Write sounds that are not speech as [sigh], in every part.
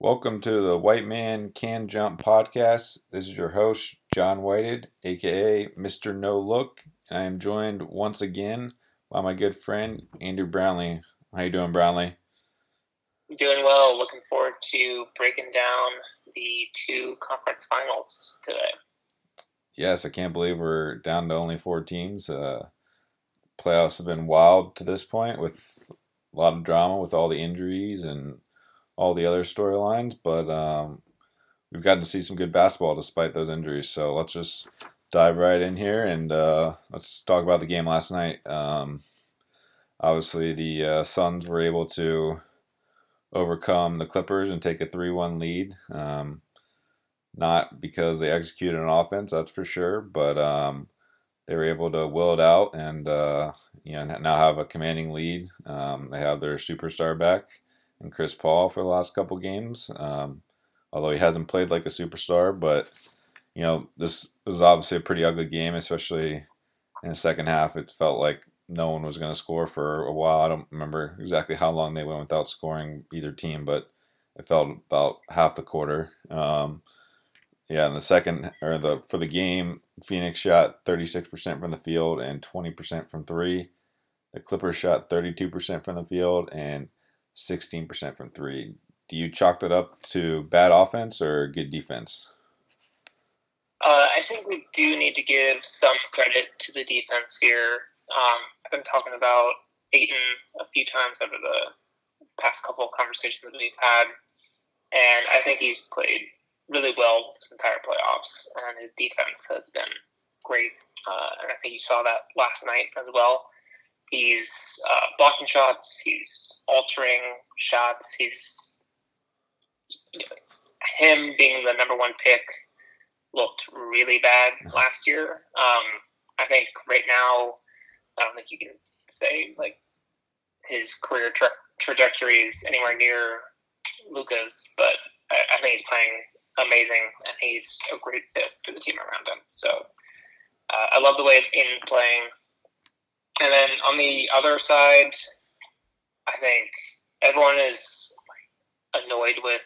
Welcome to the White Man Can Jump podcast. This is your host, John Whited, aka Mr. No Look, and I am joined once again by my good friend Andrew Brownlee. How you doing, Brownlee? Doing well. Looking forward to breaking down the two conference finals today. Yes, I can't believe we're down to only four teams. Uh, playoffs have been wild to this point with a lot of drama with all the injuries and all the other storylines, but um, we've gotten to see some good basketball despite those injuries. So let's just dive right in here and uh, let's talk about the game last night. Um, obviously, the uh, Suns were able to overcome the Clippers and take a 3 1 lead. Um, not because they executed an offense, that's for sure, but um, they were able to will it out and uh, you know now have a commanding lead. Um, they have their superstar back and Chris Paul for the last couple games. Um, although he hasn't played like a superstar, but you know this was obviously a pretty ugly game, especially in the second half. It felt like no one was going to score for a while. I don't remember exactly how long they went without scoring either team, but it felt about half the quarter. Um, yeah, in the second or the for the game, Phoenix shot 36% from the field and 20% from three. The Clippers shot 32% from the field and 16% from three. Do you chalk that up to bad offense or good defense? Uh, I think we do need to give some credit to the defense here. Um, I've been talking about Ayton a few times over the past couple of conversations that we've had, and I think he's played really well this entire playoffs, and his defense has been great. Uh, and I think you saw that last night as well. He's uh, blocking shots. He's altering shots. He's you know, him being the number one pick looked really bad last year. Um, I think right now, I don't think you can say like his career tra- trajectory is anywhere near Luka's, but I, I think he's playing amazing and he's a great fit for the team around him. So uh, I love the way in playing. And then on the other side, I think everyone is annoyed with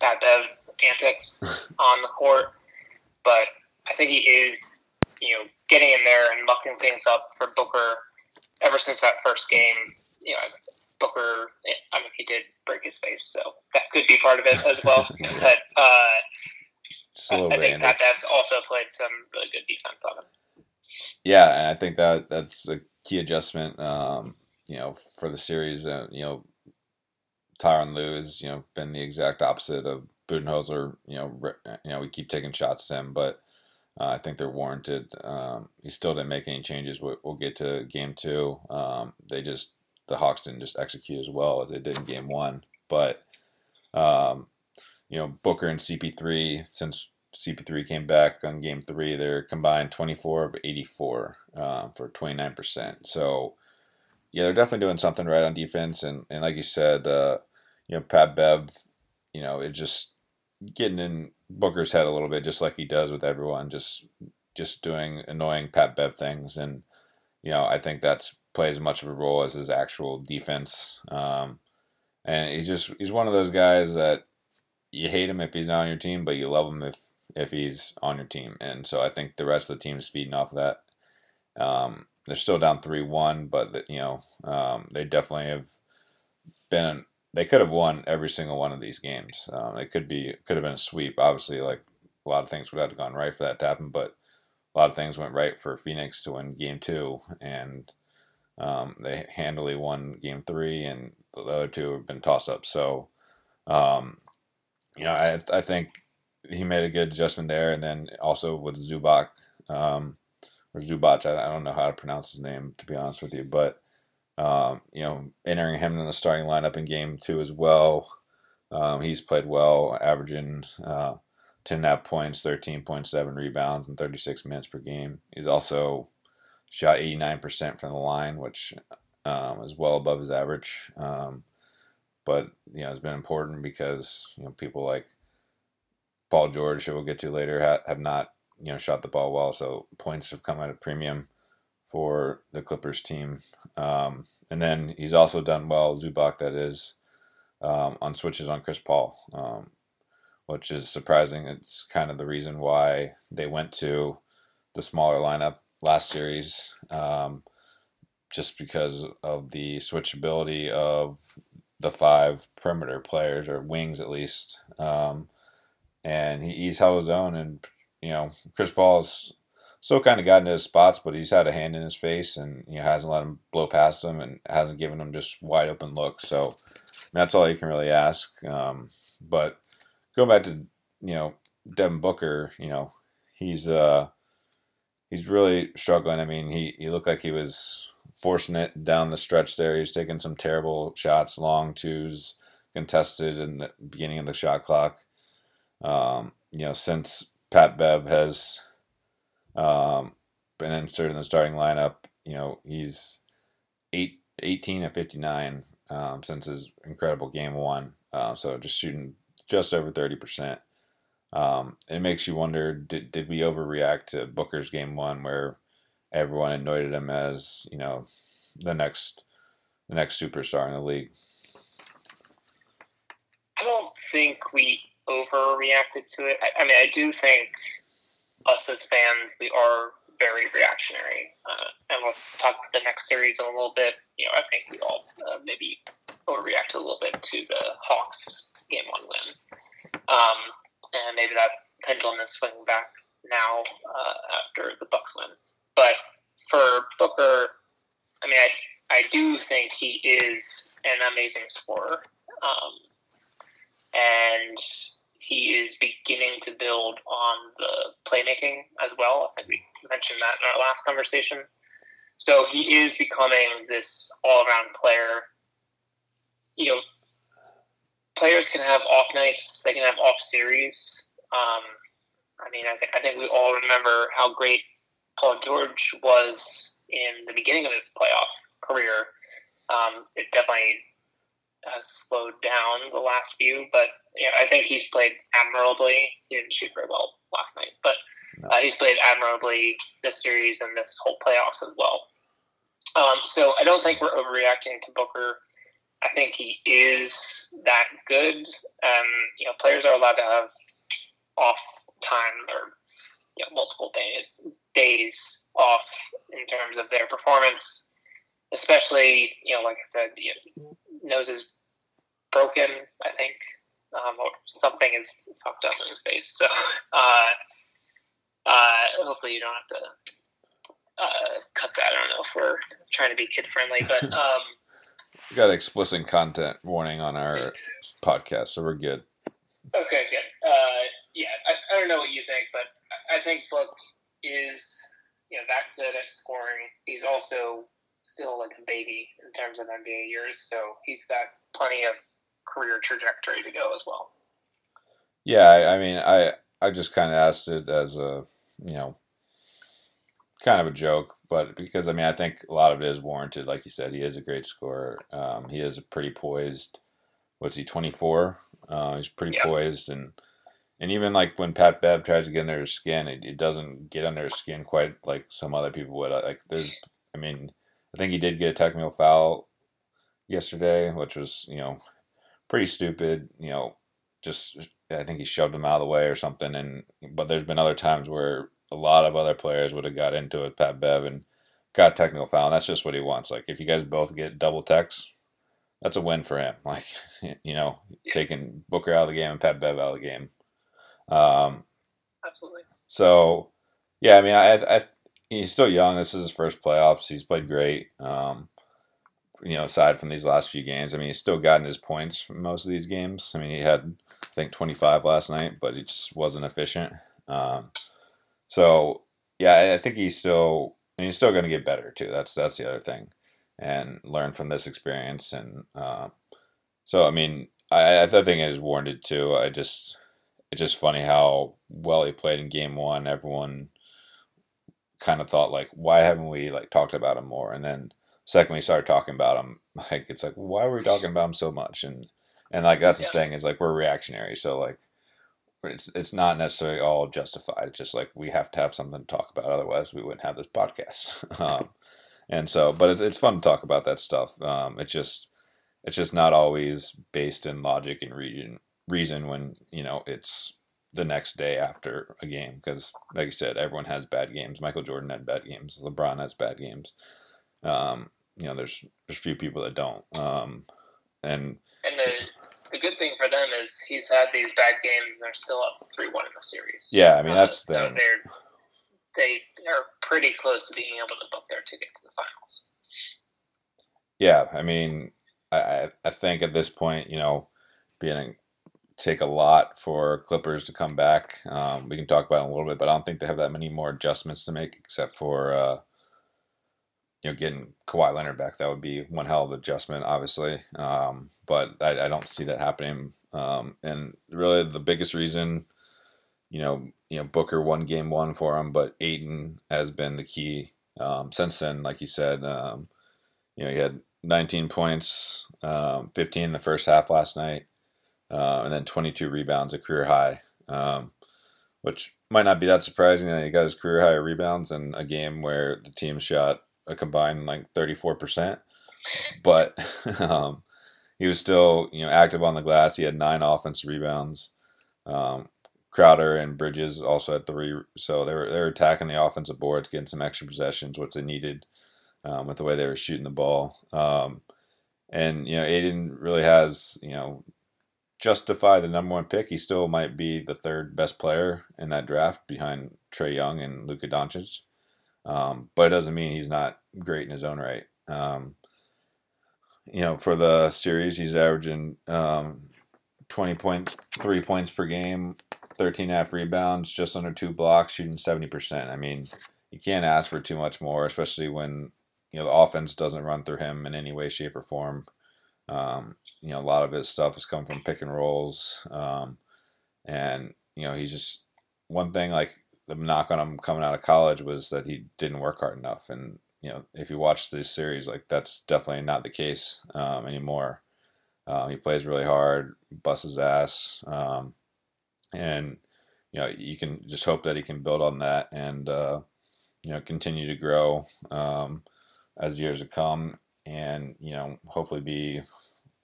Pat Bev's antics [laughs] on the court, but I think he is, you know, getting in there and mucking things up for Booker ever since that first game. You know, Booker, I mean, he did break his face, so that could be part of it as well. [laughs] but uh, I think Pat Bev's also played some really good defense on him. Yeah, and I think that that's a key adjustment. Um, you know, for the series, uh, you know, Tyronn Lue has you know been the exact opposite of Budenholzer. You know, re- you know we keep taking shots to him, but uh, I think they're warranted. Um, he still didn't make any changes. We'll, we'll get to game two. Um, they just the Hawks didn't just execute as well as they did in game one, but um, you know Booker and CP3 since CP3 came back on game three. They're combined 24 of 84 uh, for 29%. So, yeah, they're definitely doing something right on defense. And, and like you said, uh, you know, Pat Bev, you know, it just getting in Booker's head a little bit, just like he does with everyone, just just doing annoying Pat Bev things. And, you know, I think that's plays as much of a role as his actual defense. Um, and he's just, he's one of those guys that you hate him if he's not on your team, but you love him if if he's on your team. And so I think the rest of the team is feeding off of that. Um, they're still down three one, but you know um, they definitely have been. They could have won every single one of these games. Um, it could be could have been a sweep. Obviously, like a lot of things would have gone right for that to happen, but a lot of things went right for Phoenix to win Game Two, and um, they handily won Game Three, and the other two have been toss ups. So, um, you know, I I think he made a good adjustment there, and then also with Zubac, um, or Zubac, I, I, don't know how to pronounce his name to be honest with you, but um, you know, entering him in the starting lineup in game two as well. Um, he's played well, averaging uh, 10 points, 13.7 rebounds, and 36 minutes per game. He's also shot 89% from the line, which um, is well above his average. Um, but you know, it's been important because you know people like Paul George, who we'll get to later, have not you know shot the ball well. So points have come at a premium for the Clippers team. Um, and then he's also done well, Zubac, that is, um, on switches on Chris Paul, um, which is surprising. It's kind of the reason why they went to the smaller lineup last series, um, just because of the switchability of the five perimeter players or wings at least. Um, and he, he's held his own, and you know Chris Paul's still kind of gotten to his spots, but he's had a hand in his face and you know hasn't let him blow past him and hasn't given him just wide open looks. So that's all you can really ask. Um, but going back to you know Devin Booker, you know he's uh he's really struggling. I mean he he looked like he was forcing it down the stretch there. He's taking some terrible shots, long twos, contested in the beginning of the shot clock. Um, you know since Pat Bev has um, been inserted in the starting lineup. You know, he's eight, 18 and 59 um, since his incredible game one. Uh, so just shooting just over 30%. Um, it makes you wonder did, did we overreact to Booker's game one where everyone anointed him as, you know, the next the next superstar in the league? I don't think we overreacted to it. I, I mean, I do think us as fans, we are very reactionary. Uh, and we'll talk about the next series in a little bit. You know, I think we all uh, maybe overreacted a little bit to the Hawks game one win. Um, and maybe that pendulum is swinging back now uh, after the Bucks win. But for Booker, I mean, I, I do think he is an amazing scorer. Um, and he is beginning to build on the playmaking as well. I think we mentioned that in our last conversation. So he is becoming this all around player. You know, players can have off nights, they can have off series. Um, I mean, I, th- I think we all remember how great Paul George was in the beginning of his playoff career. Um, it definitely has slowed down the last few, but yeah, I think he's played admirably. He didn't shoot very well last night, but no. uh, he's played admirably this series and this whole playoffs as well. Um, so I don't think we're overreacting to Booker. I think he is that good. Um, you know, players are allowed to have off time or you know, multiple days days off in terms of their performance, especially you know, like I said, you know, nose is broken. I think um, or something is fucked up in his face. So [laughs] uh, uh, hopefully you don't have to uh, cut that. I don't know if we're trying to be kid friendly, but [laughs] um, we got explicit content warning on our podcast, so we're good. Okay, good. Uh, yeah, I, I don't know what you think, but I think Book is you know that good at scoring. He's also still like a baby in terms of NBA years, so he's got plenty of career trajectory to go as well. Yeah, I, I mean, I I just kind of asked it as a you know kind of a joke, but because I mean, I think a lot of it is warranted. Like you said, he is a great scorer. Um, he is a pretty poised. What's he? Twenty four. Uh, he's pretty yep. poised and. And even like when Pat Bev tries to get under his skin, it, it doesn't get under his skin quite like some other people would. Like there's, I mean, I think he did get a technical foul yesterday, which was you know pretty stupid. You know, just I think he shoved him out of the way or something. And but there's been other times where a lot of other players would have got into it. Pat Bev and got technical foul. And that's just what he wants. Like if you guys both get double techs, that's a win for him. [laughs] Like you know, taking Booker out of the game and Pat Bev out of the game. Um, Absolutely. So yeah, I mean, I, I he's still young. This is his first playoffs. He's played great. Um, you know, aside from these last few games, I mean, he's still gotten his points from most of these games. I mean, he had, I think, 25 last night, but he just wasn't efficient. Um, so, yeah, I think he's still, he's still going to get better too. That's that's the other thing, and learn from this experience. And uh, so, I mean, I, I think it is warranted too. I just, it's just funny how well he played in game one. Everyone kind of thought like, why haven't we like talked about him more? And then second we started talking about him, [laughs] like it's like why were we talking about him so much? And and like that's yeah. the thing is like we're reactionary, so like it's it's not necessarily all justified. It's just like we have to have something to talk about, otherwise we wouldn't have this podcast. [laughs] um, and so, but it's it's fun to talk about that stuff. Um, it's just it's just not always based in logic and reason reason when you know it's the next day after a game because like I said everyone has bad games. Michael Jordan had bad games. LeBron has bad games. Um, you know there's there's few people that don't. Um, and and the the good thing for them is he's had these bad games and they're still up three one in the series. Yeah I mean that's uh, so the, they're they are pretty close to being able to book their ticket to the finals. Yeah I mean I I think at this point you know being take a lot for Clippers to come back. Um, we can talk about it in a little bit, but I don't think they have that many more adjustments to make except for uh, you know getting Kawhi Leonard back. That would be one hell of an adjustment, obviously. Um, but I, I, don't see that happening. Um, and really, the biggest reason, you know, you know Booker won Game One for him, but Ayton has been the key um, since then. Like you said, um, you know, he had 19 points, um, 15 in the first half last night uh, and then 22 rebounds, a career high, um, which might not be that surprising that he got his career high rebounds in a game where the team shot a combined like 34%. But [laughs] um, he was still, you know, active on the glass. He had nine offensive rebounds. Um, Crowder and Bridges also had three, so they were they were attacking the offensive boards, getting some extra possessions, which they needed um, with the way they were shooting the ball. Um, and you know, Ayton really has you know justify the number one pick, he still might be the third best player in that draft behind Trae Young and Luka Doncic. Um, but it doesn't mean he's not great in his own right. Um, you know, for the series, he's averaging um, 20.3 points per game, 13 half rebounds, just under two blocks, shooting 70%. I mean, you can't ask for too much more, especially when, you know, the offense doesn't run through him in any way, shape, or form. Um, you know, a lot of his stuff has come from pick and rolls. Um, and, you know, he's just one thing like the knock on him coming out of college was that he didn't work hard enough. And, you know, if you watch this series, like that's definitely not the case um, anymore. Um, he plays really hard, busts his ass. Um, and, you know, you can just hope that he can build on that and, uh, you know, continue to grow um, as years to come and, you know, hopefully be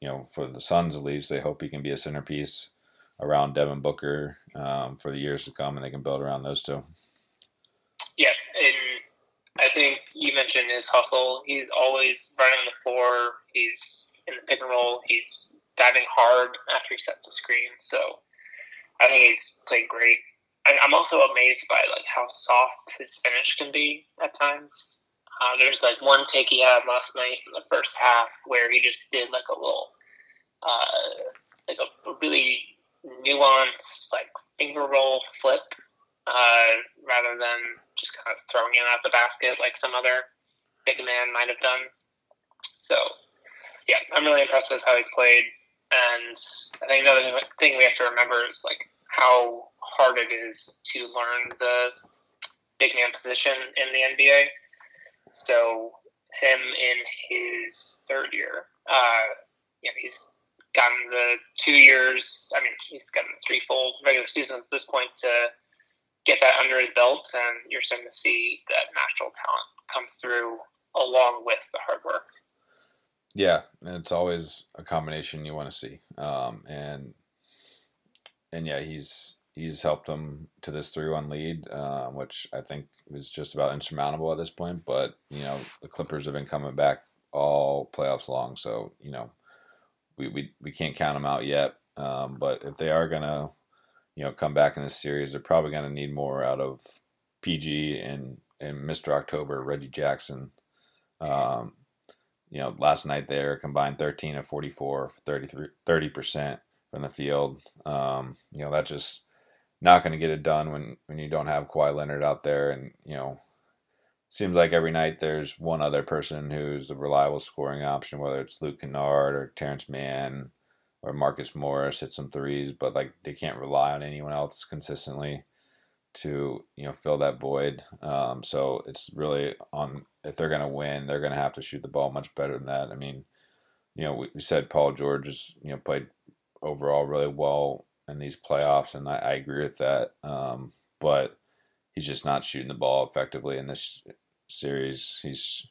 you know, for the Suns at least, they hope he can be a centerpiece around Devin Booker um, for the years to come, and they can build around those two. Yeah, and I think you mentioned his hustle. He's always running the floor. He's in the pick and roll. He's diving hard after he sets the screen. So I think he's played great. I'm also amazed by like how soft his finish can be at times. Uh, there's like one take he had last night in the first half where he just did like a little, uh, like a really nuanced like finger roll flip, uh, rather than just kind of throwing it at the basket like some other big man might have done. So, yeah, I'm really impressed with how he's played. And I think another thing we have to remember is like how hard it is to learn the big man position in the NBA. So him in his third year, uh, you know, he's gotten the two years. I mean, he's gotten three full regular seasons at this point to get that under his belt, and you're starting to see that natural talent come through along with the hard work. Yeah, and it's always a combination you want to see, um, and and yeah, he's he's helped them to this three-one lead, uh, which I think is just about insurmountable at this point. But you know, the Clippers have been coming back all playoffs long, so you know, we we, we can't count them out yet. Um, but if they are gonna, you know, come back in this series, they're probably gonna need more out of PG and and Mr. October, Reggie Jackson. Um, you know, last night there combined 13 of 44, 33, 30% from the field. Um, you know, that just not going to get it done when when you don't have Kawhi Leonard out there, and you know, seems like every night there's one other person who's a reliable scoring option, whether it's Luke Kennard or Terance Mann or Marcus Morris hit some threes, but like they can't rely on anyone else consistently to you know fill that void. Um, so it's really on if they're going to win, they're going to have to shoot the ball much better than that. I mean, you know, we, we said Paul George has you know played overall really well in these playoffs, and I, I agree with that. Um, but he's just not shooting the ball effectively in this series. He's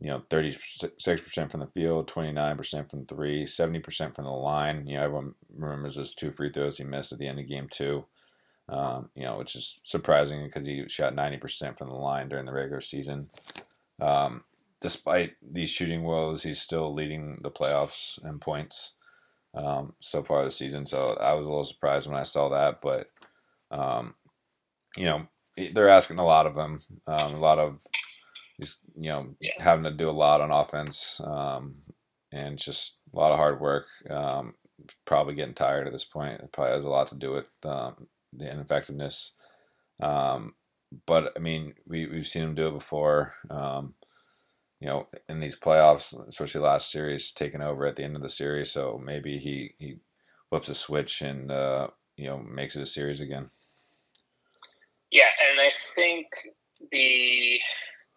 you know, 36% from the field, 29% from three, 70% from the line. You know, everyone remembers those two free throws he missed at the end of game two, um, you know, which is surprising because he shot 90% from the line during the regular season. Um, despite these shooting woes, he's still leading the playoffs in points um, so far this season. So I was a little surprised when I saw that, but, um, you know, they're asking a lot of him, um, a lot of he's you know yeah. having to do a lot on offense um, and just a lot of hard work. Um, probably getting tired at this point. It probably has a lot to do with um, the ineffectiveness. Um, but I mean, we we've seen him do it before. Um, you know, in these playoffs, especially last series, taking over at the end of the series. So maybe he he flips a switch and uh, you know makes it a series again. Yeah, and I think the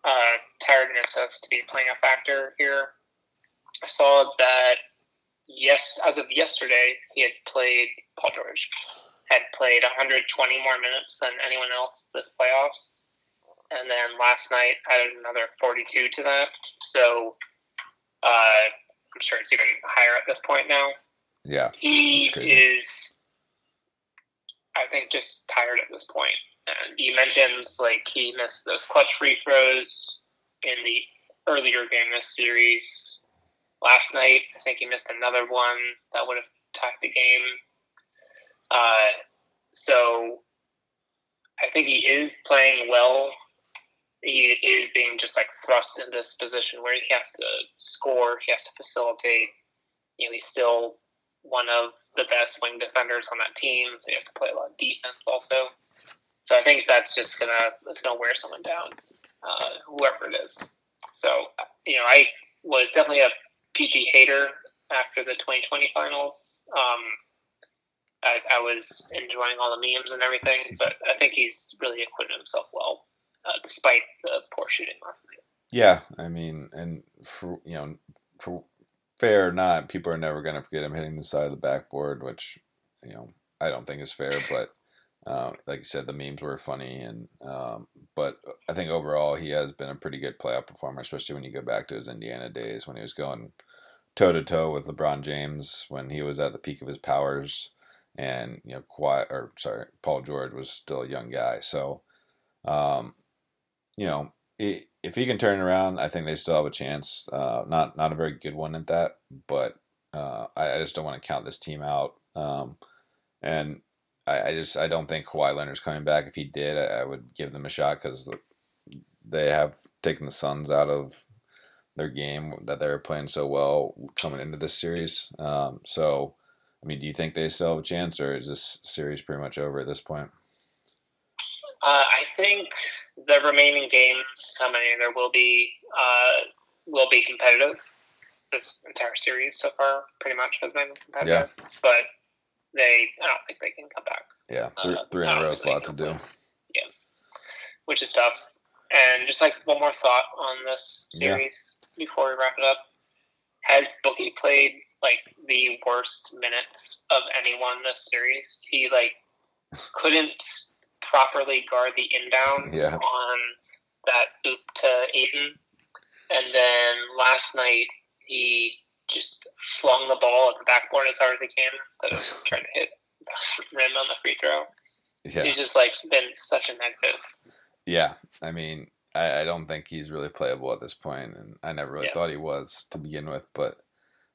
uh, tiredness has to be playing a factor here. I saw that yes, as of yesterday, he had played Paul George had played 120 more minutes than anyone else this playoffs, and then last night added another 42 to that. So uh, I'm sure it's even higher at this point now. Yeah, he is. I think just tired at this point. And he mentions like he missed those clutch free throws in the earlier game this series. Last night, I think he missed another one that would have tied the game. Uh, so I think he is playing well. He is being just like thrust in this position where he has to score, he has to facilitate. You know, he's still one of the best wing defenders on that team, so he has to play a lot of defense also. So I think that's just gonna that's gonna wear someone down, uh, whoever it is. So you know, I was definitely a PG hater after the 2020 finals. Um, I, I, was enjoying all the memes and everything, but I think he's really acquitted himself well, uh, despite the poor shooting last night. Yeah, I mean, and for you know, for fair or not, people are never going to forget him hitting the side of the backboard, which you know I don't think is fair, but uh, like you said, the memes were funny, and um, but I think overall he has been a pretty good playoff performer, especially when you go back to his Indiana days when he was going toe to toe with LeBron James when he was at the peak of his powers, and you know, quiet or sorry, Paul George was still a young guy. So, um, you know, if he can turn around, I think they still have a chance. Uh, not not a very good one at that, but uh, I, I, just don't want to count this team out. Um, and I, I just I don't think Kawhi Leonard's coming back. If he did, I, I would give them a shot because they have taken the Suns out of their game that they were playing so well coming into this series. Um, so, I mean, do you think they still have a chance, or is this series pretty much over at this point? Uh, I think the remaining games, how many there will be, uh, will be competitive. This entire series so far pretty much has been competitive. Yeah. But they I don't think they can come back. Yeah, three, uh, three in a row is a lot to do. Yeah, which is tough. And just like one more thought on this series yeah. before we wrap it up: Has Bookie played like the worst minutes of anyone this series? He like couldn't properly guard the inbounds yeah. on that oop to Ayton, and then last night he just flung the ball at the backboard as hard as he can instead of [laughs] trying to hit the rim on the free throw. Yeah. He's just like been such a negative. Yeah, I mean, I, I don't think he's really playable at this point, and I never really yeah. thought he was to begin with. But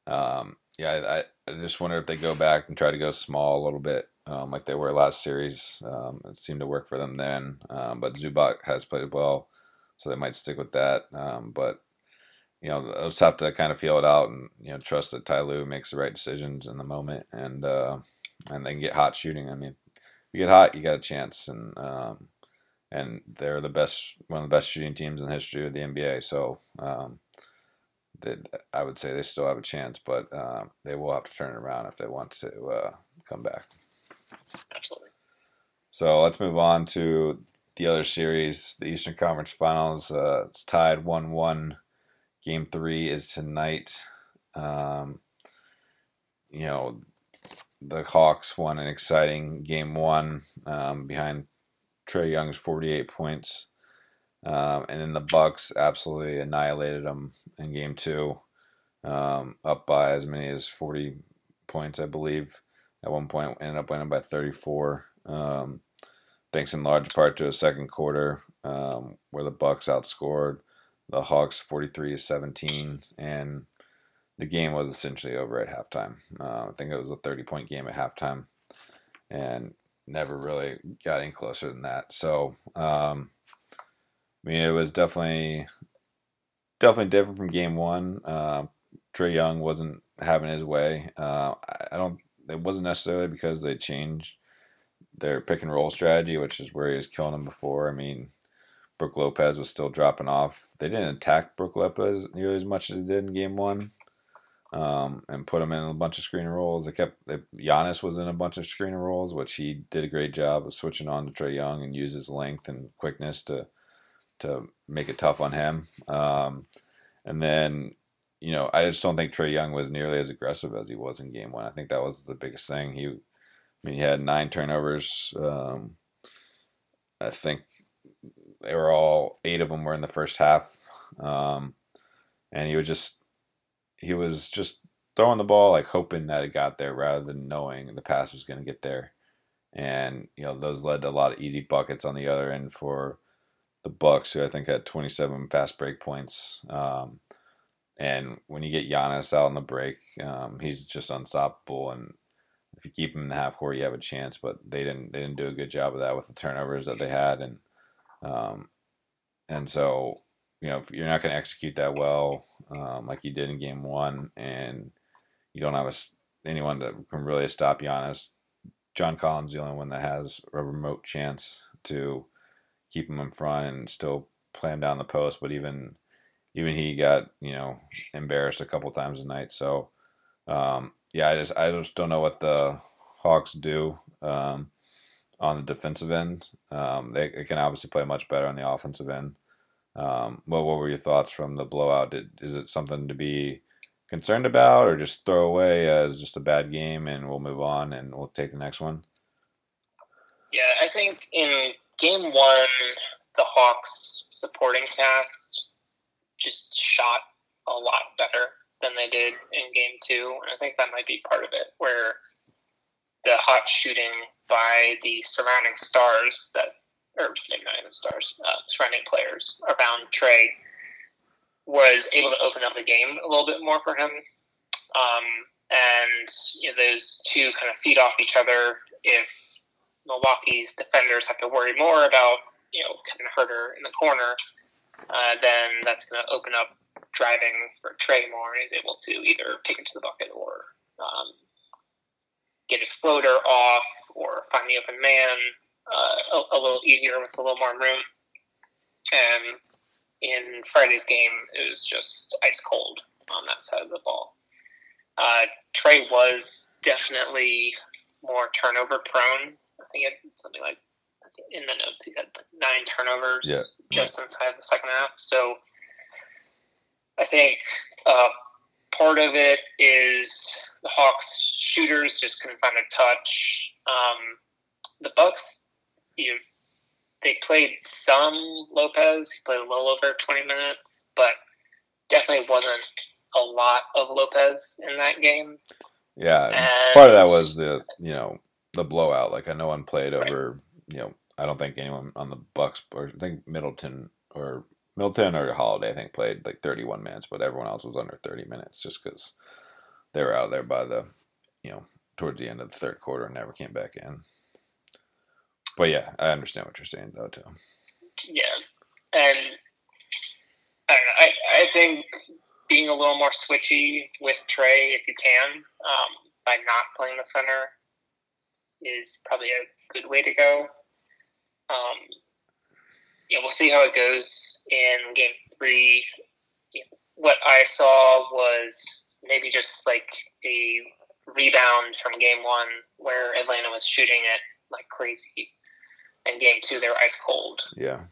um, yeah, I, I just wonder if they go back and try to go small a little bit, um, like they were last series. Um, it seemed to work for them then, um, but Zubac has played well, so they might stick with that. Um, but you know, they'll just have to kind of feel it out and you know trust that Ty Lue makes the right decisions in the moment and uh, and then get hot shooting. I mean, if you get hot, you got a chance, and um, and they're the best, one of the best shooting teams in the history of the NBA. So um, they, I would say they still have a chance, but uh, they will have to turn it around if they want to uh, come back. Absolutely. So let's move on to the other series, the Eastern Conference Finals. Uh, it's tied one-one Game three is tonight. Um, you know, the Hawks won an exciting game one um, behind Trae Young's 48 points. Um, and then the Bucks absolutely annihilated them in game two, um, up by as many as 40 points, I believe. At one point, ended up winning by 34. Um, thanks in large part to a second quarter um, where the Bucks outscored the Hawks 43 to 17, and the game was essentially over at halftime. Uh, I think it was a 30 point game at halftime, and never really got any closer than that. So, um, I mean, it was definitely definitely different from game one. Uh, Trae Young wasn't having his way. Uh, I don't. It wasn't necessarily because they changed their pick and roll strategy, which is where he was killing them before. I mean, Brook Lopez was still dropping off. They didn't attack Brook Lopez nearly as much as they did in game one. Um, and put him in a bunch of screen rolls. They kept they, Giannis was in a bunch of screen rolls, which he did a great job of switching on to Trae Young and use his length and quickness to to make it tough on him. Um, and then you know I just don't think Trae Young was nearly as aggressive as he was in game one. I think that was the biggest thing. He, I mean, he had nine turnovers. Um, I think they were all eight of them were in the first half, um, and he was just he was just throwing the ball like hoping that it got there rather than knowing the pass was going to get there, and you know those led to a lot of easy buckets on the other end for the Bucks, who I think had 27 fast break points. Um, and when you get Giannis out on the break, um, he's just unstoppable. And if you keep him in the half court, you have a chance. But they didn't they didn't do a good job of that with the turnovers that they had, and um, and so, you know, if you're not going to execute that well, um, like you did in game one, and you don't have a, anyone that can really stop Giannis, John Collins the only one that has a remote chance to keep him in front and still play him down the post. But even even he got you know embarrassed a couple times a night. So um, yeah, I just I just don't know what the Hawks do. Um, on the defensive end. Um, they, they, can obviously play much better on the offensive end. Um, what, what were your thoughts from the blowout? Did, is it something to be concerned about or just throw away as just a bad game and we'll move on and we'll take the next one? Yeah, I think in game one, the Hawks supporting cast just shot a lot better than they did in game two. And I think that might be part of it, where the hot shooting by the surrounding stars that, or maybe not even stars, uh, surrounding players around Trae was able to open up the game a little bit more for him. Um, and you know, those two kind of feed off each other. If Milwaukee's defenders have to worry more about you know Kevin Huerter in the corner, uh, then that's going to open up driving for Trae more, and he's able to either take it to the bucket or um, get his floater off or find the open man uh, a, a, little easier with a little more room. And in Friday's game, it was just ice cold on that side of the ball. Uh, Trae was definitely more turnover prone. I think it something like in the notes he had like nine turnovers yeah. just inside the second half. So I think uh, part of it is the Hawks shooters just couldn't find a touch. Um, the Bucks, you they played some Lopez. He played a little over twenty minutes, but definitely wasn't a lot of Lopez in that game. Yeah, and, part of that was the you know the blowout. Like I know one played over. You know, I don't think anyone on the Bucks or I think Middleton or Milton or Holiday, I think, played like 31 minutes, but everyone else was under 30 minutes just because they were out there by the, you know, towards the end of the third quarter and never came back in. But yeah, I understand what you're saying though too. Yeah, and I know, I, I think being a little more switchy with Trae if you can, um, by not playing the center, is probably a good way to go. Um, yeah, we'll see how it goes in game three. What I saw was maybe just like a rebound from game one where Atlanta was shooting it like crazy. And game two, they were ice cold. Yeah.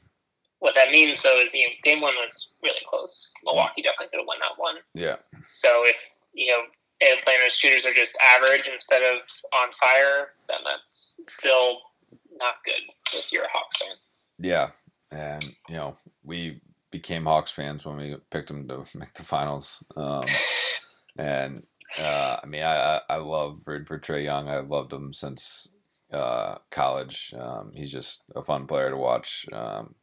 What that means, though, is you know, game one was really close. Milwaukee definitely could have won that one. Yeah. So if, you know, Atlanta's shooters are just average instead of on fire, then that's still not good if you're a Hawks fan. Yeah, and you know we became Hawks fans when we picked them to [laughs] make the finals. Um, and uh, I mean, I, I love rooting for Trae Young. I've loved him since uh, college. Um, he's just a fun player to watch. Um,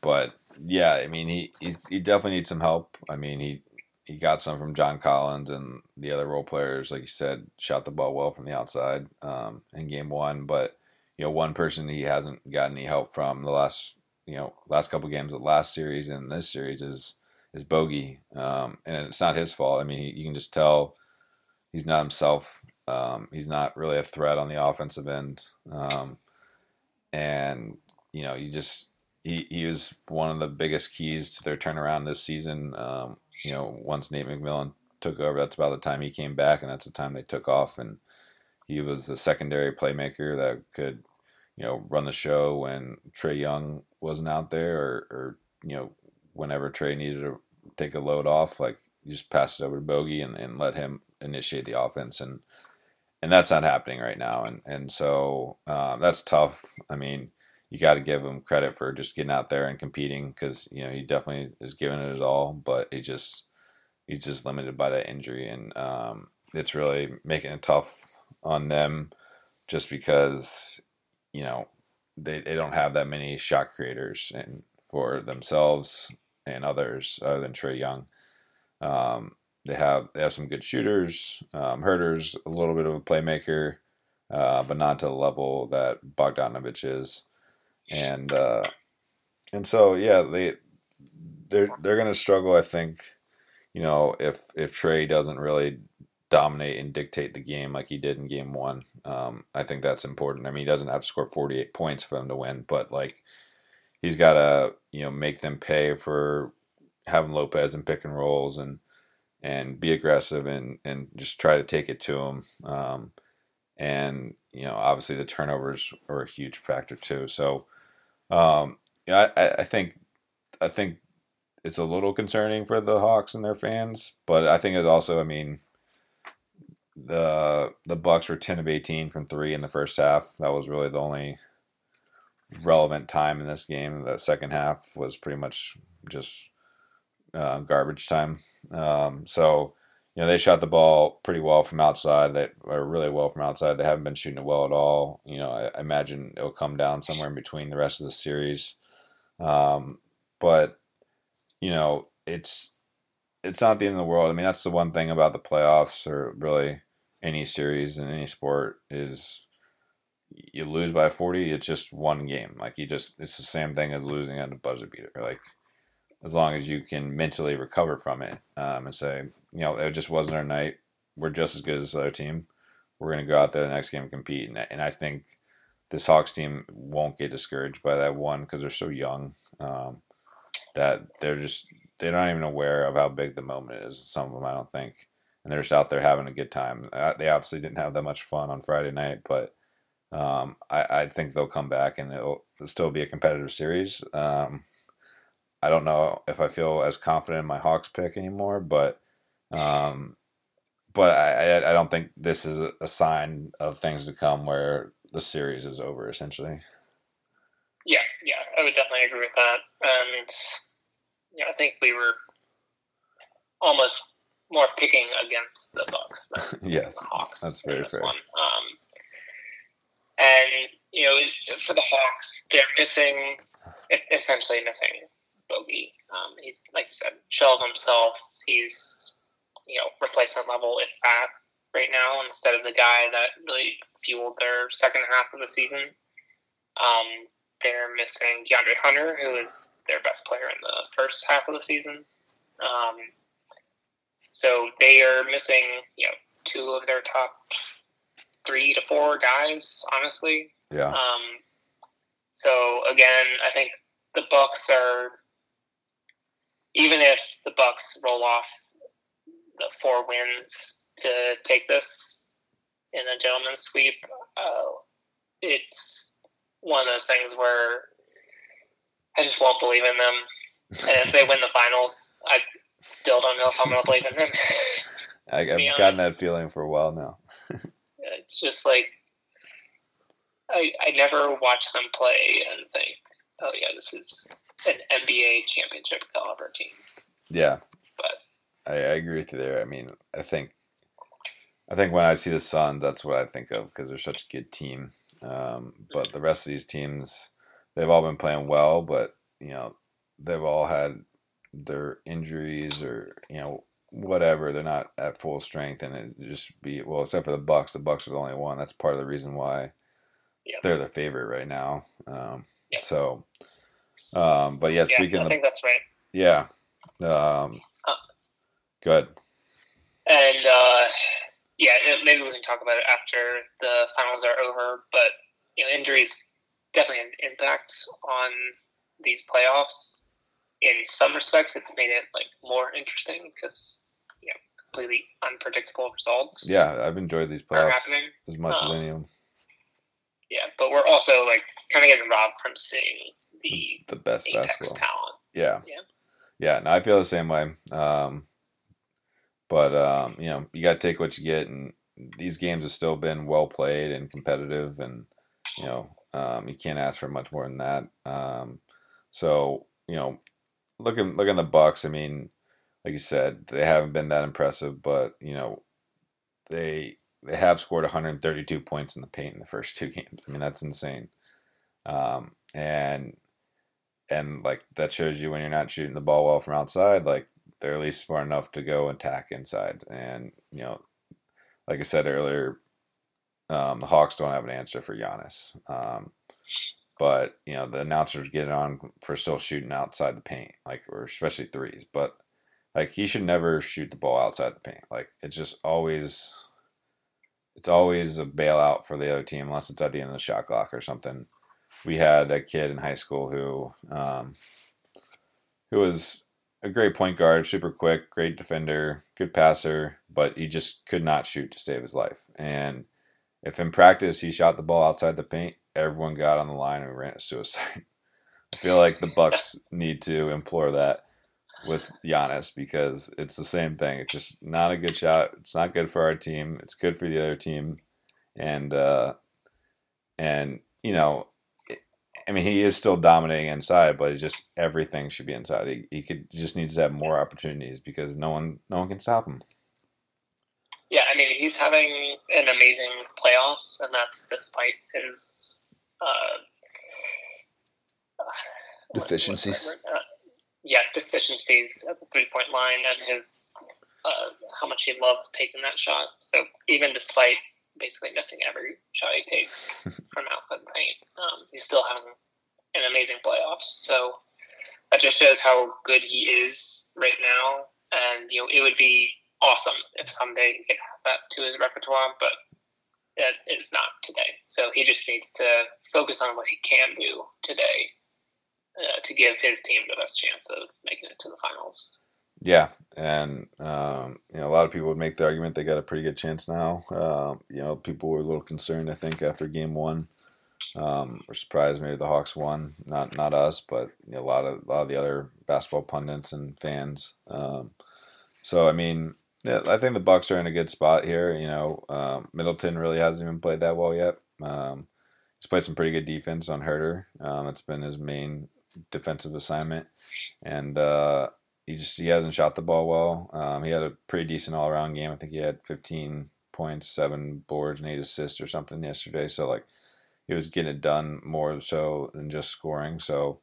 but yeah, I mean, he, he he definitely needs some help. I mean, he he got some from John Collins and the other role players, like you said, shot the ball well from the outside um, in game one. But you know, one person he hasn't got any help from the last you know last couple games the last series and this series is is Bogey, um, and it's not his fault. I mean, you can just tell he's not himself. Um, he's not really a threat on the offensive end, um, and you know, you just he, he was one of the biggest keys to their turnaround this season. Um, you know, once Nate McMillan took over, that's about the time he came back, and that's the time they took off. And he was the secondary playmaker that could, you know, run the show when Trae Young wasn't out there, or, or you know, whenever Trae needed to take a load off, like you just pass it over to Bogey and, and let him initiate the offense, and and that's not happening right now, and and so um, that's tough. I mean you got to give him credit for just getting out there and competing because you know he definitely is giving it his all, but he just he's just limited by that injury, and um, it's really making it tough on them just because you know they, they don't have that many shot creators and for themselves and others other than Trae Young. Um, they have they have some good shooters. Um, Huerter's a little bit of a playmaker, uh, but not to the level that Bogdanovich is and uh, and so yeah, they they're they're gonna struggle. I think you know if if Trae doesn't really dominate and dictate the game like he did in game one. Um, I think that's important. I mean, he doesn't have to score 48 points for them to win, but like he's got to, you know, make them pay for having Lopez and pick and rolls and, and be aggressive and, and just try to take it to him. Um, and, you know, obviously the turnovers are a huge factor too. So, um, I, I think I think it's a little concerning for the Hawks and their fans, but I think it also, I mean, the the Bucks were ten of eighteen from three in the first half. That was really the only relevant time in this game. The second half was pretty much just uh, garbage time. Um, so you know they shot the ball pretty well from outside. They are really well from outside. They haven't been shooting it well at all. You know, I, I imagine it'll come down somewhere in between the rest of the series. Um, but you know, it's it's not the end of the world. I mean, that's the one thing about the playoffs, or really any series in any sport, is you lose by forty. It's just one game. Like you just, it's the same thing as losing on a buzzer beater. Like as long as you can mentally recover from it um, and say, you know, it just wasn't our night. We're just as good as the other team. We're going to go out there the next game and compete. And, and I think this Hawks team won't get discouraged by that one because they're so young um, that they're just they're not even aware of how big the moment is. Some of them, I don't think, and they're just out there having a good time. Uh, they obviously didn't have that much fun on Friday night, but um, I, I, think they'll come back and it'll, still be a competitive series. Um, I don't know if I feel as confident in my Hawks pick anymore, but um, but I, I don't think this is a sign of things to come where the series is over essentially. Yeah, yeah, I would definitely agree with that. And yeah, I think we were almost more picking against the Bucks than [laughs] yes, the Hawks. That's very fair. One. Um, and you know, for the Hawks, they're missing, essentially missing Bogey. Um, he's like you said, shell of himself. He's you know replacement level, if that, right now instead of the guy that really fueled their second half of the season. Um, they're missing DeAndre Hunter, who is their best player in the first half of the season. Um, so they are missing, you know, two of their top three to four guys, honestly. Yeah. Um, so again, I think the Bucks are even if the Bucks roll off the four wins to take this in a gentleman's sweep, uh, it's one of those things where I just won't believe in them. And if they win the finals, I still don't know if I'm going to believe in them. [laughs] I, have gotten that feeling for a while now. [laughs] it's just like I I never watch them play and think oh yeah, this is an NBA championship caliber team. Yeah, But I, I agree with you there. I mean, I think, I think when I see the Suns, that's what I think of because they're such a good team. Um, but the rest of these teams, they've all been playing well, but you know, they've all had their injuries or you know whatever. They're not at full strength, and it just be well, except for the Bucks. The Bucks are the only one. That's part of the reason why they're the favorite right now. Um. So, um, but yeah, yeah, speaking I of think that's right. yeah, um, Uh, go ahead. And uh, yeah, maybe we can talk about it after the finals are over. But you know, injuries definitely an impact on these playoffs. In some respects, it's made it like more interesting because you know completely unpredictable results. Yeah, I've enjoyed these playoffs happening. as much as Um, any of them. Yeah, but we're also like kind of getting robbed from seeing the The best basketball. talent. Yeah. Yeah. Yeah. No, I feel the same way. Um, but um, you know, you got to take what you get, and these games have still been well played and competitive, and you know, um, you can't ask for much more than that. Um, so you know, looking looking at the Bucks, I mean, like you said, they haven't been that impressive, but you know, they they have scored 132 points in the paint in the first two [laughs] games. I mean, that's insane. Um, and and like that shows you when you're not shooting the ball well from outside, like they're at least smart enough to go attack inside. And you know, like I said earlier, um, the Hawks don't have an answer for Giannis. Um, but you know, the announcers get it on for still shooting outside the paint, like or especially threes. But like he should never shoot the ball outside the paint. Like it's just always it's always a bailout for the other team unless it's at the end of the shot clock or something. We had a kid in high school who um, who was a great point guard, super quick, great defender, good passer, but he just could not shoot to save his life. And if in practice he shot the ball outside the paint, everyone got on the line and ran a suicide. [laughs] I feel like the Bucks need to implore that with Giannis because it's the same thing. It's just not a good shot. It's not good for our team. It's good for the other team, and uh, and you know, I mean, he is still dominating inside, but it's just everything should be inside. He, he could he just needs to have more opportunities because no one no one can stop him. Yeah, I mean he's having an amazing playoffs, and that's despite his uh, what- what's the Deficiencies. Uh, yeah, deficiencies at the three point line, and his uh, how much he loves taking that shot. So even despite basically missing every shot he takes [laughs] from outside the paint, um, he's still having an amazing playoffs. So that just shows how good he is right now. And you know, it would be awesome if someday he could have that to his repertoire, but it is not today. So he just needs to focus on what he can do today uh, to give his team the best chance of making it to the finals. Yeah, and um, you know, a lot of people would make the argument they got a pretty good chance now. Uh, you know, people were a little concerned, I think, after game one. Um, we're surprised maybe the Hawks won, not not us, but you know, a lot of a lot of the other basketball pundits and fans. Um, so I mean, yeah, I think the Bucks are in a good spot here. You know, um, Middleton really hasn't even played that well yet. Um, he's played some pretty good defense on Huerter. Um, it's been his main defensive assignment, and uh, he just he hasn't shot the ball well. Um, he had a pretty decent all around game. I think he had 15 points, seven boards, and eight assists or something yesterday. So like he was getting it done more so than just scoring. So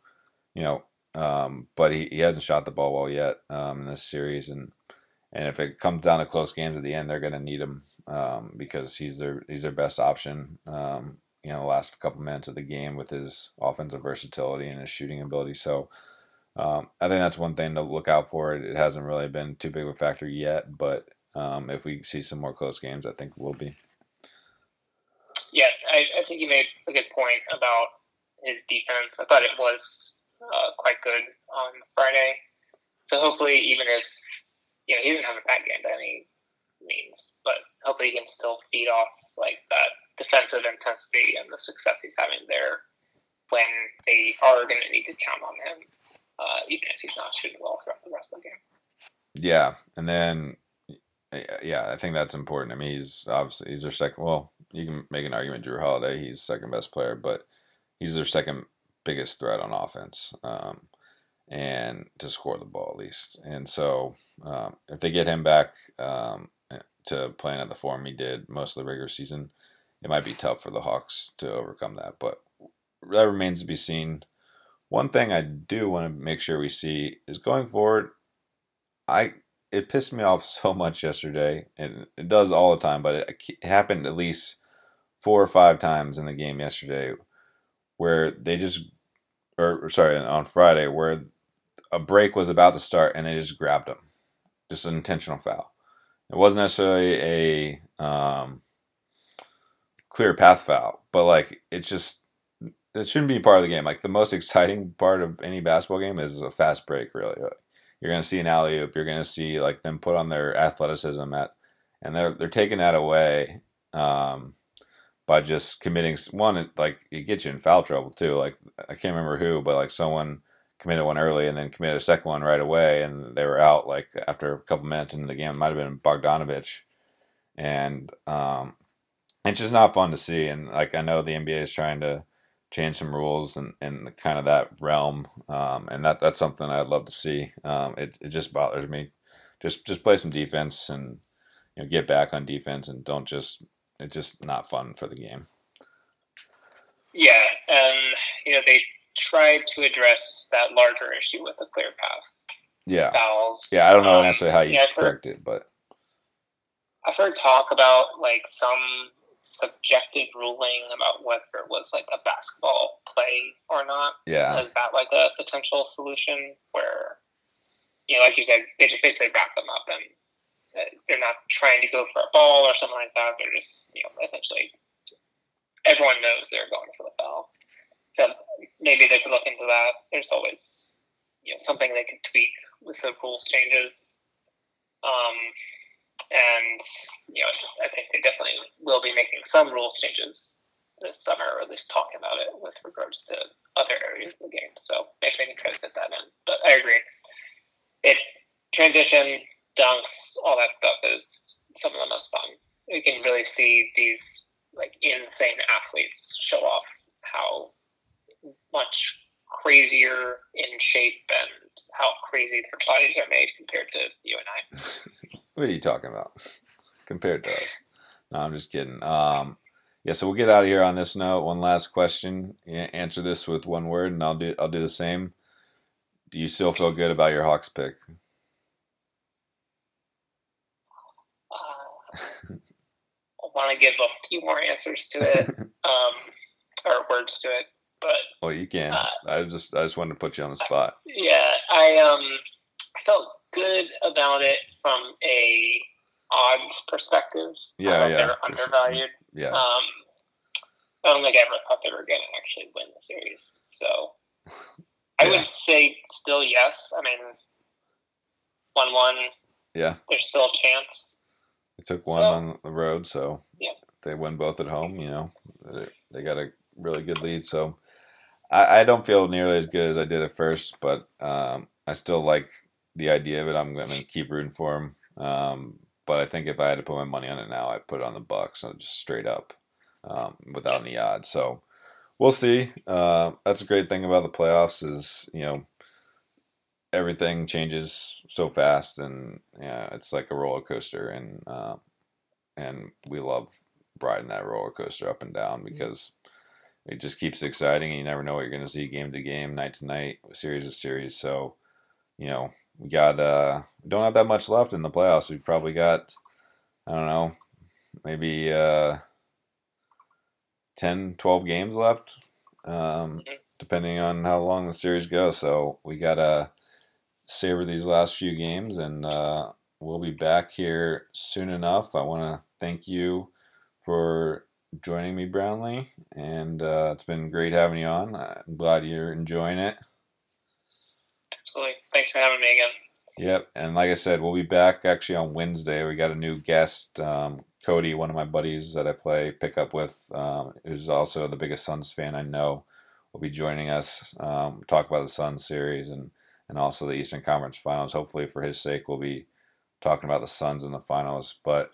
you know, um, but he, he hasn't shot the ball well yet um, in this series, and and if it comes down to close games at the end, they're going to need him um, because he's their he's their best option. Um, you know, the last couple minutes of the game with his offensive versatility and his shooting ability. So um, I think that's one thing to look out for. It, it hasn't really been too big of a factor yet, but um, if we see some more close games, I think we'll be. Yeah, I, I think you made a good point about his defense. I thought it was uh, quite good on Friday. So hopefully, even if you know he didn't have a bad game by any means, but hopefully he can still feed off like that defensive intensity and the success he's having there when they are going to need to count on him, uh, even if he's not shooting well throughout the rest of the game. Yeah, and then yeah, I think that's important. I mean, he's obviously he's their second. Well, you can make an argument Jrue Holiday, he's second best player, but he's their second biggest threat on offense. Um, and to score the ball at least. And so um, if they get him back um, to playing at the form he did most of the regular season, it might be tough for the Hawks to overcome that. But that remains to be seen. One thing I do want to make sure we see is going forward. I it pissed me off [laughs] so much yesterday, and it does all the time, but it, it happened at least four or five times in the game yesterday, where they just, or sorry, on Friday, where a break was about to start and they just grabbed him, just an intentional foul. It wasn't necessarily a um, clear path foul, but like it's just it shouldn't be part of the game. Like the most [laughs] exciting part of any basketball game is a fast break. Really, you're to see an alley oop. You're to see like them put on their athleticism at, and they're they're taking that away um, by just committing one. Like it gets you in foul trouble too. Like I can't remember who, but like someone committed one early and then committed a second one right away, and they were out like after a couple minutes into the game. It might have been Bogdanovich, and um, it's just not fun to see. And like I know the NBA is trying to change some rules and in kind of that realm, um, and that that's something I'd love to see. Um, it it just bothers me. Just just play some defense and you know get back on defense and don't just it's just not fun for the game. Yeah, and you know they tried to address that larger issue with a clear path. Yeah. Fouls. Yeah, I don't know um, necessarily how you yeah, correct it, but I've heard talk about like some subjective ruling about whether it was like a basketball play or not. Yeah. Is that like a potential solution where, you know, like you said, they just basically wrap them up and uh, they're not trying to go for a ball or something like that. They're just, you know, essentially everyone knows they're going for the foul. So maybe they could look into that. There's always, you know, something they could tweak with the rules changes. Um, and you know, I think they definitely will be making some rules changes this summer, or at least talking about it with regards to other areas of the game. So maybe they can try to fit that in. But I agree, it transition, dunks, all that stuff is some of the most fun. You can really see these like insane athletes show off how much crazier in shape and how crazy their bodies are made compared to you and I. [laughs] what are you talking about? [laughs] compared to us. No, I'm just kidding. Um, yeah, so we'll get out of here on this note. One last question. Answer this with one word, and I'll do I'll do the same. Do you still feel good about your Hawks pick? [laughs] Uh, I want to give a few more answers to it, [laughs] um, or words to it. But well, you can. Uh, I just I just wanted to put you on the spot. Yeah, I um I felt good about it from a odds perspective. Yeah, yeah, they're undervalued. Sure. Yeah. Um, I don't think I ever thought they were going to actually win the series. So I would say still yes. I mean, one one. Yeah. There's still a chance. They took one so, on the road, so yeah. they win both at home. You know, they, they got a really good lead. So I, I don't feel nearly as good as I did at first, but um, I still like the idea of it. I'm going to keep rooting for him. Um, but I think if I had to put my money on it now, I'd put it on the Bucks, just straight up, um, without any odds. So we'll see. Uh, that's a great thing about the playoffs is you know everything changes so fast, and yeah, it's like a roller coaster, and uh, and we love riding that roller coaster up and down because it just keeps exciting and you never know what you're going to see game to game, night to night, series to series. So, you know, we got uh we don't have that much left in the playoffs. We've probably got I don't know, maybe uh 10, 12 games left. Um, depending on how long the series goes. So we gotta savor these last few games and uh, we'll be back here soon enough. I wanna thank you for joining me, Brownlee, and uh, it's been great having you on. I'm glad you're enjoying it. Absolutely. Thanks for having me again. Yep, and like I said, we'll be back actually on Wednesday. We got a new guest, um, Cody, one of my buddies that I play pickup with, um, who's also the biggest Suns fan I know, will be joining us. Um, talk about the Suns series and and also the Eastern Conference Finals. Hopefully, for his sake, we'll be talking about the Suns in the finals. But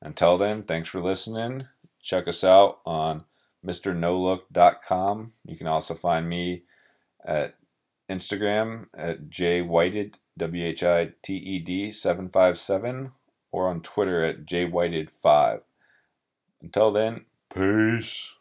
until then, thanks for listening check us out on MrNoLook.com. You can also find me at Instagram at jwhited, W H I T E D 757, or on Twitter at jwhited5. Until then, peace.